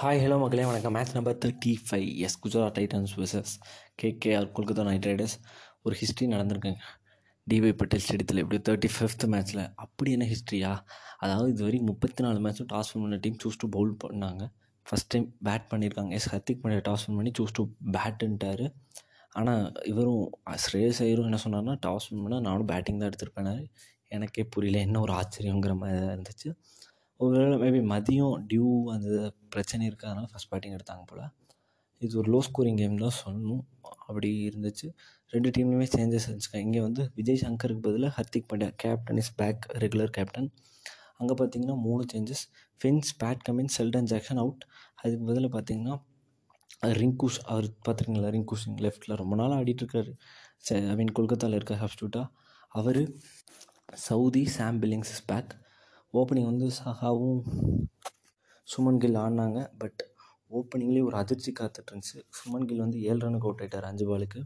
Hi hello மக்களே வணக்கம். Match number thirty five yes Gujarat Titans versus KKR Kolkata Knight Riders ஒரு history நடந்திருக்குங்க. டிவை பட்டேல் ஸ்டேடியத்தில் எப்படி தேர்ட்டி ஃபிஃப்த் மேட்ச்சில் அப்படி என்ன ஹிஸ்ட்ரியா அதாவது இது வரைக்கும் முப்பத்தி நாலு மேட்ச்சும் டாஸ் வின் பண்ண டீம் சூஸ் டு பவுல் பண்ணாங்க. ஃபஸ்ட் டைம் பேட் பண்ணியிருக்காங்க yes Hardik Pandya toss win பண்ணி சூஸ் டு பேட்டுன்ட்டார் ஆனால் இவரும் ஸ்ரேயஸ் ஐயரும் என்ன சொன்னார்னா டாஸ் வின் பண்ணால் நானும் பேட்டிங் தான் எடுத்திருப்பேனாரு. எனக்கே புரியல என்ன ஒரு ஆச்சரியங்கிற மாதிரி தான் ஒரு ஒருவேளை மேபி மதியம் டியூ அந்த பிரச்சனை இருக்கிறதுனால ஃபஸ்ட் பேட்டிங் எடுத்தாங்க போல். இது ஒரு லோ ஸ்கோரிங் கேம் தான் சொல்லணும். அப்படி இருந்துச்சு. ரெண்டு டீம்லையுமே சேஞ்சஸ் இருந்துச்சுங்க இங்கே வந்து விஜய் சங்கருக்கு பதிலாக Hardik Pandya captain is back regular captain அங்கே பார்த்தீங்கன்னா மூணு changes fins Pat Cummins Sheldon Jackson out அதுக்கு பதிலாக பார்த்தீங்கன்னா ரிங்கூஸ் அவர் பார்த்துருக்கீங்களா ரிங்கூஸ் சிங் லெஃப்ட்டில் ரொம்ப நாள் ஆடிட்டுருக்காரு ஐ மீன் கொல்கத்தாவில் இருக்க சப்ஸ்டியூட்டாக அவர் Southee Sam Billings is back opening வந்து சஹாவும் சுமன் கில் ஆடினாங்க. பட் ஓப்பனிங்லேயே ஒரு அதிர்ச்சி காத்துட்ருந்துச்சு சுமன் கில் வந்து ஏழு ரனுக்கு அவுட் ஆகிட்டார் அஞ்சு பாலுக்கு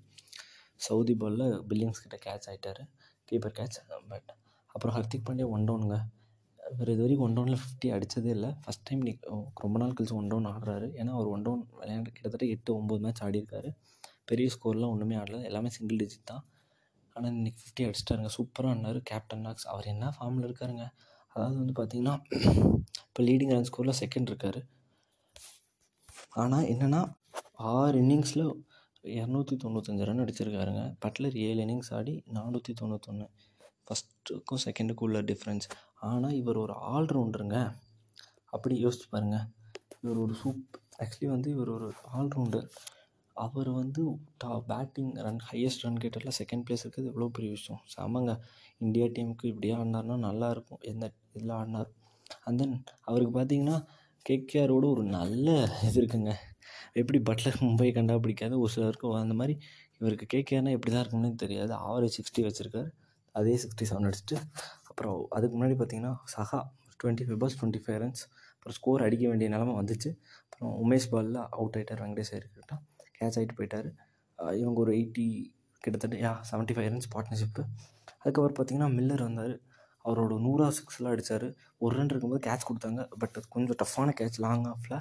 சவுதி பாலில் பில்லிங்ஸ் கிட்ட கேட்ச் ஆகிட்டார் கீப்பர் கேட்ச் பட் அப்புறம் ஹர்திக் பாண்டியா ஒன் டவுனுங்க இவர் இது வரைக்கும் ஒன் டவுனில் ஃபிஃப்டி அடித்ததே இல்லை. ஃபஸ்ட் டைம் நீ ரொம்ப நாள் கழிச்சு ஒன் டவுன் ஆடுறாரு. ஏன்னா அவர் ஒன் டவுன் விளையாண்டு கிட்டத்தட்ட எட்டு ஒம்பது மேட்ச் ஆடிருக்காரு பெரிய ஸ்கோர்லாம் ஒன்றுமே ஆடல. எல்லாமே சிங்கிள் டிஜிட் தான். ஆனால் இன்றைக்கி ஃபிஃப்டி அடிச்சிட்டாருங்க. சூப்பராக ஆடினார். கேப்டன் நாக்ஸ் அவர் என்ன ஃபார்மில் இருக்காருங்க? அதாவது வந்து பார்த்திங்கன்னா இப்போ லீடிங் ரன் ஸ்கோரில் செகண்ட் இருக்கார். ஆனால் என்னென்னா ஆறு இன்னிங்ஸில் இரநூத்தி தொண்ணூத்தஞ்சு ரன் அடிச்சிருக்காருங்க. பட்லர் ஏழு இன்னிங்ஸ் ஆடி நானூற்றி தொண்ணூத்தொன்று ஃபஸ்ட்டுக்கும் செகண்டுக்கும் உள்ள டிஃப்ரென்ஸ் ஆனால் இவர் ஒரு ஆல்ரவுண்டருங்க அப்படி யோசிச்சு பாருங்கள் இவர் ஒரு சூப் ஆக்சுவலி வந்து இவர் ஒரு ஆல்ரவுண்டர் அவர் வந்து டா பேட்டிங் ரன் ஹையஸ்ட் ரன் கேட்டரில் செகண்ட் பிளேஸ் இருக்கிறது எவ்வளோ பெரிய விஷயம். செமங்க. இந்தியா டீமுக்கு இப்படியே ஆடினாருன்னா நல்லாயிருக்கும் எந்த இதில் ஆடினார்? அண்ட் தென் அவருக்கு பார்த்தீங்கன்னா கேகேஆரோட ஒரு நல்ல இது இருக்குங்க. எப்படி பட்லர் மும்பை கண்டா பிடிக்காது ஒரு சிலருக்கு அந்த மாதிரி இவருக்கு கேகேஆர்னால் எப்படி தான் இருக்கும்னே தெரியாது. ஆவரேஜ் சிக்ஸ்டி வச்சுருக்காரு. அதே சிக்ஸ்டி செவன் அடிச்சுட்டு அப்புறம் அதுக்கு முன்னாடி பார்த்தீங்கன்னா Saha twenty five balls twenty five runs அப்புறம் ஸ்கோர் அடிக்க வேண்டிய நிலமை வந்துச்சு. அப்புறம் உமேஷ் பாலில் அவுட் ஆகிட்டார் வெங்கடேஷ் ஐயர்கிட்ட கேட்ச் ஆகிட்டு போயிட்டார். இவங்க ஒரு எயிட்டி கிட்டத்தட்ட yeah seventy five runs partnership அதுக்கப்புறம் பார்த்தீங்கன்னா மில்லர் வந்தார். அவரோட நூறா சிக்ஸ்லாம் அடித்தார் ஒரு ரன் இருக்கும்போது கேட்ச் கொடுத்தாங்க. பட் அது கொஞ்சம் டஃப்பான கேட்ச் லாங் ஆஃபில்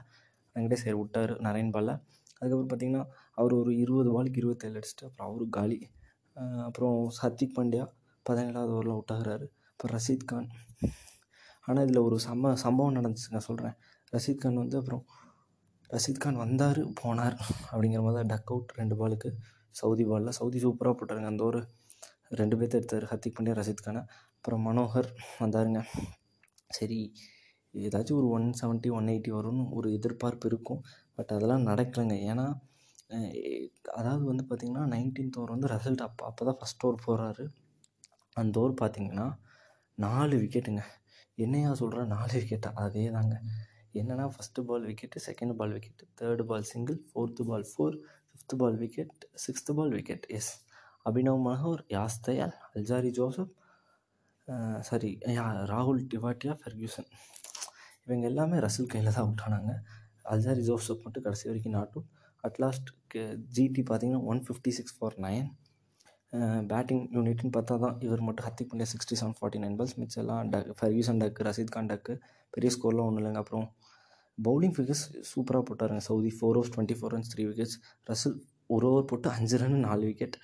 வெங்கடேஷ் ஐயர் விட்டார் நரேன் பாலில் அதுக்கப்புறம் பார்த்தீங்கன்னா அவர் ஒரு இருபது பாலுக்கு இருபத்தேழு அடிச்சுட்டு அப்புறம் அவரும் காலி. அப்புறம் ஹர்திக் பாண்டியா பதினேழாவது ஓவரில் அவுட் அப்புறம் ரஷீத் கான். ஆனால் இதில் ஒரு சம்ம சம்பவம் நடந்துச்சுங்க சொல்கிறேன் ரஷீத் கான் வந்து அப்புறம் ரஷீத் கான் வந்தார் போனார் அப்படிங்கிற மாதிரி தான் டக் அவுட் ரெண்டு பாலுக்கு சவுதி பாலில் சவுதி சூப்பராக போட்டாருங்க அந்த ஒரு ரெண்டு பேர்த்த எடுத்தார் ஹர்திக் பாண்டியா ரஷீத் கானா. அப்புறம் மனோகர் வந்தாருங்க. சரி ஏதாச்சும் ஒரு ஒன் செவன்ட்டி ஒன் எயிட்டி வரும்னு ஒரு எதிர்பார்ப்பு இருக்கும். பட் அதெல்லாம் நடக்கலைங்க. ஏன்னா அதாவது வந்து பார்த்திங்கன்னா நைன்டீன்த் ஓவர் வந்து ரிசல்ட் அப்போ அப்போ தான் ஃபஸ்ட் ஓவர் போகிறாரு அந்த ஓவர் பார்த்திங்கன்னா நாலு விக்கெட்டுங்க என்னையா சொல்கிறேன் நாலு விக்கெட்டா அதே தாங்க என்னென்னா first ball wicket second ball wicket third ball single fourth ball four fifth ball wicket sixth ball wicket yes Abhinav Manohar Yash Dayal Alzarri Joseph sorry yeah ராகுல் டிவாட்டியா ஃபெர்கியூசன் இவங்க எல்லாமே ரசில் கையில் தான் அவுட் ஆனாங்க. அல்ஜாரி ஜோசப் மட்டும் கடைசி வரைக்கும் நாட்டும் அட்லாஸ்ட் ஜிடி பார்த்தீங்கன்னா one fifty six for nine batting யூனிட்னு பார்த்தா தான் இவர் மட்டும் Hardik Pandya sixty seven forty nine balls மிச்சம் எல்லாம் டக் ஃபர்கியூசன் டக்கு ரஷீத் கான் டக்கு பெரிய ஸ்கோர்லாம் ஒன்றும் இல்லைங்க. அப்புறம் பவுலிங் ஃபிகர்ஸ் சூப்பராக போட்டாருங்க. Southee four overs twenty four runs three wickets Russell ஒரு ஓவர் போட்டு அஞ்சு ரன் நாலு wicket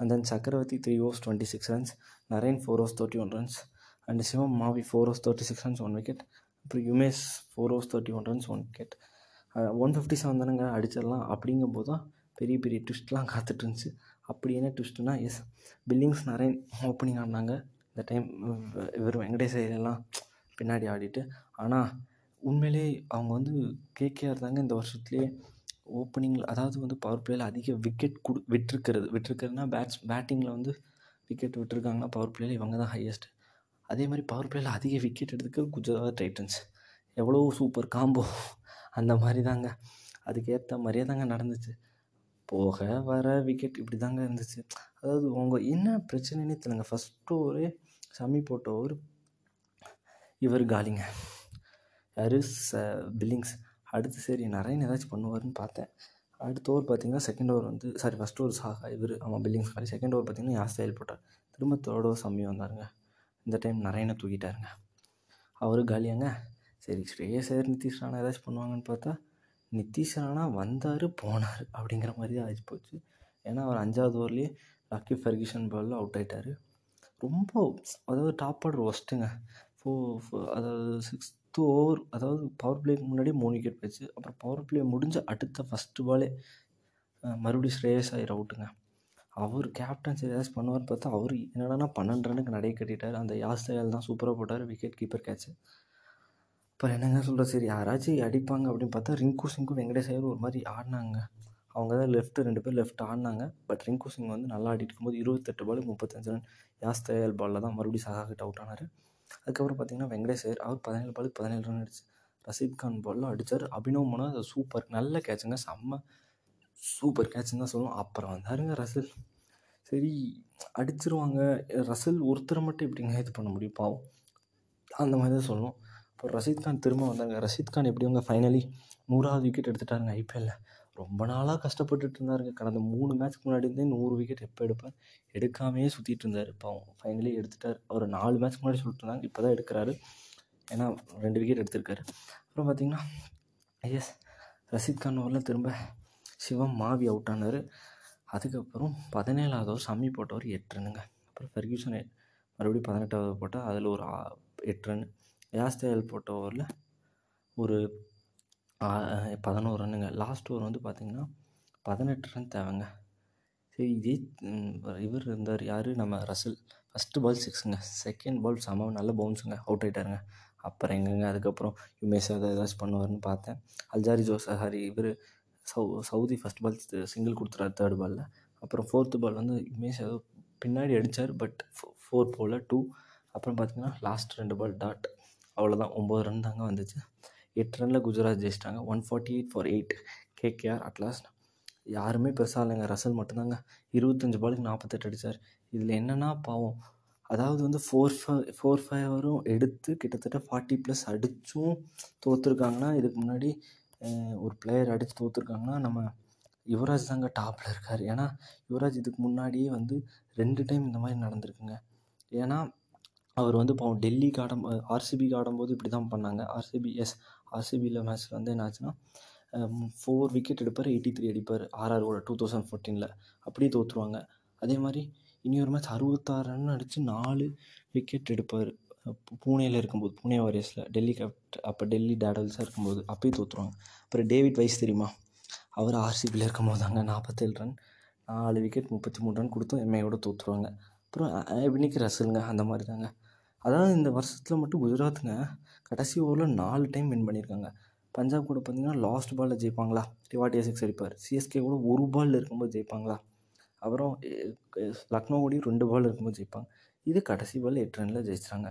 and then Chakravarthy three overs twenty six runs Narine four overs thirty one runs and Shivam Mavi four overs thirty six runs one wicket அப்புறம் Umesh four overs thirty one runs one wicket one fifty seven தானேங்க அடிச்சிடலாம் அப்படிங்கும்போது தான் பெரிய பெரிய ட்விஸ்ட்லாம் காத்துட்டு இருந்துச்சு அப்படி என்ன ட்விஸ்ட்னா எஸ் பில்லிங்ஸ் நிறைய ஓப்பனிங் ஆடினாங்க. இந்த டைம் இவர் வெங்கடேஷ் எல்லாம் பின்னாடி ஆடிட்டு. ஆனால் உண்மையிலே அவங்க வந்து கேகேஆர் தாங்க இந்த வருஷத்துலேயே ஓப்பனிங்கில் அதாவது வந்து பவர் பிளேயில் அதிக விக்கெட் கொடு விட்டுருக்கிறது. விட்டுருக்கிறதுனா பேட்ஸ் பேட்டிங்கில் வந்து விக்கெட் விட்டுருக்காங்கன்னா பவர் பிளேயில் இவங்க தான் ஹையஸ்ட் அதே மாதிரி பவர் பிளேயில் அதிக விக்கெட் எடுத்துக்க குஜராத் டைட்டன்ஸ். எவ்வளோ சூப்பர் காம்போ அந்த மாதிரி தாங்க அதுக்கேற்ற மாதிரியே தாங்க நடந்துச்சு. போக வர விக்கெட் இப்படி தாங்க இருந்துச்சு. அதாவது அவங்க என்ன பிரச்சனைனே தெரியலங்க. ஃபஸ்ட்டு ஒரு சமி போட்ட ஒரு இவர் காலிங்க. யார்? ச பில்லிங்ஸ் அடுத்து சரி நிறைய ஏதாச்சும் பண்ணுவாருன்னு பார்த்தேன். அடுத்த ஓவர் பார்த்தீங்கன்னா செகண்ட் ஓவர் வந்து சாரி ஃபஸ்ட் ஓவர் சாகா இவர் ஆமாம் பில்லிங்ஸ் காலி செகண்ட் ஓவர் பார்த்தீங்கன்னா யாஸ் செயல் போட்டார்? திரும்ப தேர்ட் ஓவர் சம்மி வந்தாருங்க. இந்த டைம் நிறையனை தூக்கிட்டாருங்க. அவரும் காலியாங்க. சரி ஸ்ரேயஸ் ஐயர் நிதிஷ் ராணா ஏதாச்சும் பண்ணுவாங்கன்னு பார்த்தா நிதிஷ் ராணா வந்தார் போனார் அப்படிங்கிற மாதிரி தான் ஆகி போச்சு ஏன்னா அவர் அஞ்சாவது ஓவர்லேயே லக்கி ஃபெர்கிஷன் பாலில் அவுட் ஆகிட்டார் ரொம்ப அதாவது டாப் ஆர்டர் ஒஸ்ட்டுங்க ஃபோ ஃபோ அதாவது பத்து ஓவர் அதாவது பவர் பிளேக்கு முன்னாடியே மூணு விக்கெட் போயிடுச்சு. அப்புறம் பவர் பிளே முடிஞ்ச அடுத்த ஃபஸ்ட்டு பாலே மறுபடியும் ஸ்ரேயஸ் ஐயர் அவுட்டுங்க அவர் கேப்டன்ஸ் ஏதாச்சும் பண்ணுவார்னு பார்த்தா அவர் என்னடான்னா பன்னெண்டு ரன்னுக்கு நடைய கட்டிட்டார். அந்த யாஸ் தயால் தான் சூப்பராக போட்டார். விக்கெட் கீப்பர் கேட்ச் அப்புறம் என்னங்க சொல்கிறது சரி யாராச்சும் அடிப்பாங்க அப்படின்னு பார்த்தா ரிங்கு சிங்கும் வெங்கடேஷ் ஐயரும் ஒரு மாதிரி ஆடினாங்க. அவங்க தான் லெஃப்ட்டு ரெண்டு பேர் லெஃப்ட் ஆடினாங்க. பட் ரிங்கு சிங் வந்து நல்லா ஆடிட்டு இருக்கும்போது இருபத்தெட்டு பால் முப்பத்தஞ்சு ரன் யாஸ் தயால் பாலில் தான் மறுபடியும் சகா கிட்ட அவுட் ஆனார். அதுக்கப்புறம் பார்த்தீங்கன்னா வெங்கடேஷ் ஐயர் அவர் பதினேழு பாலுக்கு பதினேழு ரன் அடிச்சு ரஷீத் கான் பாலில் அடித்தார் அபினவ் மனோ அது சூப்பர் நல்ல கேட்சுங்க செம்ம சூப்பர் கேட்சுன்னு தான் சொல்லுவோம். அப்புறம் வந்தாருங்க ரசில். சரி அடிச்சிருவாங்க. ரசில் ஒருத்தரை மட்டும் எப்படிங்க இது பண்ண முடியும்? பாவம். அந்த மாதிரி தான் சொல்லணும் அப்புறம் ரஷீத் கான் திரும்ப வந்தாங்க ரஷீத் கான் எப்படிங்க ஃபைனலி நூறாவது விக்கெட் எடுத்துட்டாருங்க ஐபிஎல்லில் ரொம்ப நாளாக கஷ்டப்பட்டுட்டு இருந்தாருங்க. கடந்த மூணு மேட்ச்க்கு முன்னாடி இருந்தே நூறு விக்கெட் எப்போ எடுப்பேன்? எடுக்காமையே சுற்றிட்டு இருந்தார். பாவம் ஃபைனலி எடுத்துட்டார். அவர் நாலு மேட்ச்க்கு முன்னாடி சொல்லிட்டு இருந்தாங்க. இப்போ தான் எடுக்கிறாரு. ஏன்னா ரெண்டு விக்கெட் எடுத்திருக்காரு. அப்புறம் பார்த்தீங்கன்னா எஸ் ரஷீத் கான் ஓவரில் திரும்ப சிவம் மாவி அவுட் ஆனார். அதுக்கப்புறம் பதினேழாவது ஓவர் சம்மி போட்டவர் எட்டு ரன்னுங்க அப்புறம் ஃபெர்கியூசன் மறுபடியும் பதினெட்டாவது போட்டால் அதில் ஒரு எட்டு ரன் யாஸ்தேல் போட்ட ஓவரில் ஒரு பதினோரு ரன்னுங்க. லாஸ்ட் ஓவர் வந்து பார்த்திங்கன்னா பதினெட்டு ரன் தேவைங்க. சரி இதே இவர் இருந்தார் யார்? நம்ம ரசில். ஃபஸ்ட்டு பால் சிக்ஸுங்க செகண்ட் பால் செம நல்ல பவுன்ஸுங்க அவுட் ஆகிட்டாருங்க அப்புறம் எங்கங்க? அதுக்கப்புறம் யுமேஷ் யாதவ் ஏதாச்சும் பண்ணுவார்னு பார்த்தேன். அல்ஜாரி ஜோசஹாரி இவர் சவு சவுதி ஃபஸ்ட் பால் சிங்கிள் கொடுத்துறாரு தேர்ட் பாலில் அப்புறம் ஃபோர்த்து பால் வந்து யுமேஷ் ஏதோ பின்னாடி அடித்தார் பட் ஃபோர் போல் டூ அப்புறம் பார்த்தீங்கன்னா லாஸ்ட் ரெண்டு பால் டாட் அவ்வளோதான் ஒம்பது ரன் தாங்க வந்துச்சு. எட்டு ரனில் குஜராத் ஜெயிச்சிட்டாங்க. One forty eight for eight KKR at last யாருமே பெருசாக இல்லைங்க. ரசல் மட்டும்தாங்க. இருபத்தஞ்சி பாலுக்கு நாற்பத்தெட்டு அடித்தார் இதில் என்னென்னா பாவம். அதாவது வந்து ஃபோர் ஃபைவ் ஃபோர் ஃபைவரும் எடுத்து கிட்டத்தட்ட ஃபார்ட்டி ப்ளஸ் அடித்தும் தோற்றுருக்காங்கன்னா இதுக்கு முன்னாடி ஒரு பிளேயர் அடித்து தோற்றுருக்காங்கன்னா நம்ம யுவராஜ் தாங்க டாப்பில் இருக்கார். ஏன்னா யுவராஜ் இதுக்கு முன்னாடியே வந்து ரெண்டு டைம் இந்த மாதிரி நடந்திருக்குங்க. ஏன்னா அவர் வந்து பாவம் டெல்லிக்கு ஆடும் ஆர்சிபிக்கு ஆடும்போது இப்படி தான் பண்ணாங்க ஆர்சிபி எஸ் ஆர்சிபியில் மேட்ச்சில் வந்து என்ன ஆச்சுன்னா ஃபோர் விக்கெட் எடுப்பார் எயிட்டி த்ரீ அடிப்பார் ஆர்ஆர்ஓட டூ தௌசண்ட் ஃபோர்டீனில் அப்படியே தோற்றுருவாங்க அதே மாதிரி இனி ஒரு மேட்ச் அறுபத்தாறு ரன் அடித்து நாலு விக்கெட் எடுப்பார். பூனேயில் இருக்கும்போது பூனே வாரியர்ஸில் டெல்லி கேப்ட் அப்போ டெல்லி டேடல்ஸாக இருக்கும்போது அப்போயே தோற்றுருவாங்க அப்புறம் டேவிட் வைஸ் தெரியுமா? அவர் ஆர்சிபியில் இருக்கும்போது தாங்க நாற்பத்தேழு ரன் நாலு விக்கெட் முப்பத்தி மூணு ரன் கொடுத்தும் எம்ஐயோட தோற்றுருவாங்க அப்புறம் இன்னைக்கு ரசலுங்க அந்த மாதிரி தாங்க. அதாவது இந்த வருஷத்தில் மட்டும் குஜராத்துங்க கடைசி ஓவரில் நாலு டைம் வின் பண்ணியிருக்காங்க பஞ்சாப் கூட பார்த்தீங்கன்னா லாஸ்ட் பாலில் ஜெயிப்பாங்களா? டிவாட்டியா சிக்ஸ் அடிப்பார். சிஎஸ்கே கூட ஒரு பாலில் இருக்கும்போது ஜெயிப்பாங்களா? அப்புறம் லக்னோ கூடயும் ரெண்டு பால் இருக்கும்போது ஜெயிப்பாங்க. இது கடைசி பால் எட்டு ரனில் ஜெயிச்சிட்டாங்க.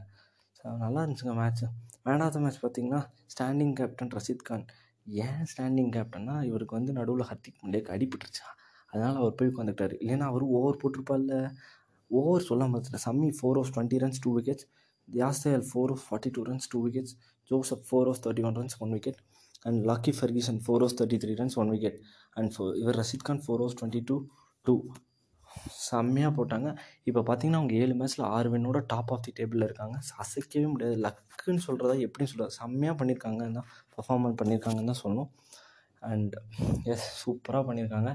ஸோ நல்லா இருந்துச்சுங்க match man of the match பார்த்தீங்கன்னா ஸ்டாண்டிங் கேப்டன் ரஷீத் கான். ஏன் ஸ்டாண்டிங் கேப்டன்னா இவருக்கு வந்து நடுவில் ஹர்திக் பாண்டியாக்கு அடிபட்டுருச்சா? அதனால் அவர் போய் உட்காந்துக்கிட்டாரு இல்லைன்னா அவர் ஓவர் போட்டிருப்பார்ல ஓவர் சொல்ல பார்த்துட்டேன் Shami four overs twenty runs two wickets யாஸ்தேல் four overs forty two runs two wickets Joseph four overs thirty one runs one wicket and lucky Ferguson four overs thirty three runs one wicket and இவர் Rashid Khan four overs twenty two two செம்மையாக போட்டாங்க. இப்போ பார்த்தீங்கன்னா அவங்க ஏழு மேட்ச்சில் ஆறு வின்னோட top of the டேபிளில் இருக்காங்க. அசைக்கவே முடியாது. லக்குன்னு சொல்கிறதா எப்படின்னு சொல்கிறது செம்மையாக பண்ணியிருக்காங்கன்னு தான் பர்ஃபார்மன்ஸ் பண்ணியிருக்காங்கன்னு தான் சொல்லணும். அண்ட் எஸ் சூப்பராக பண்ணியிருக்காங்க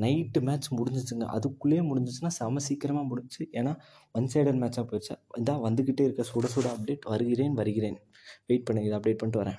நைட்டு மேட்ச் முடிஞ்சிச்சுங்க. அதுக்குள்ளேயே முடிஞ்சிச்சுன்னா செம சீக்கிரமாக முடிஞ்சுச்சு ஏன்னா ஒன் சைடட் மேட்சாக போயிடுச்சு. இதான் வந்துக்கிட்டே இருக்க. சுட சுட அப்டேட் வருகிறேன் வருகிறேன். வெயிட் பண்ணுங்க இதை அப்டேட் பண்ணிட்டு வரேன்.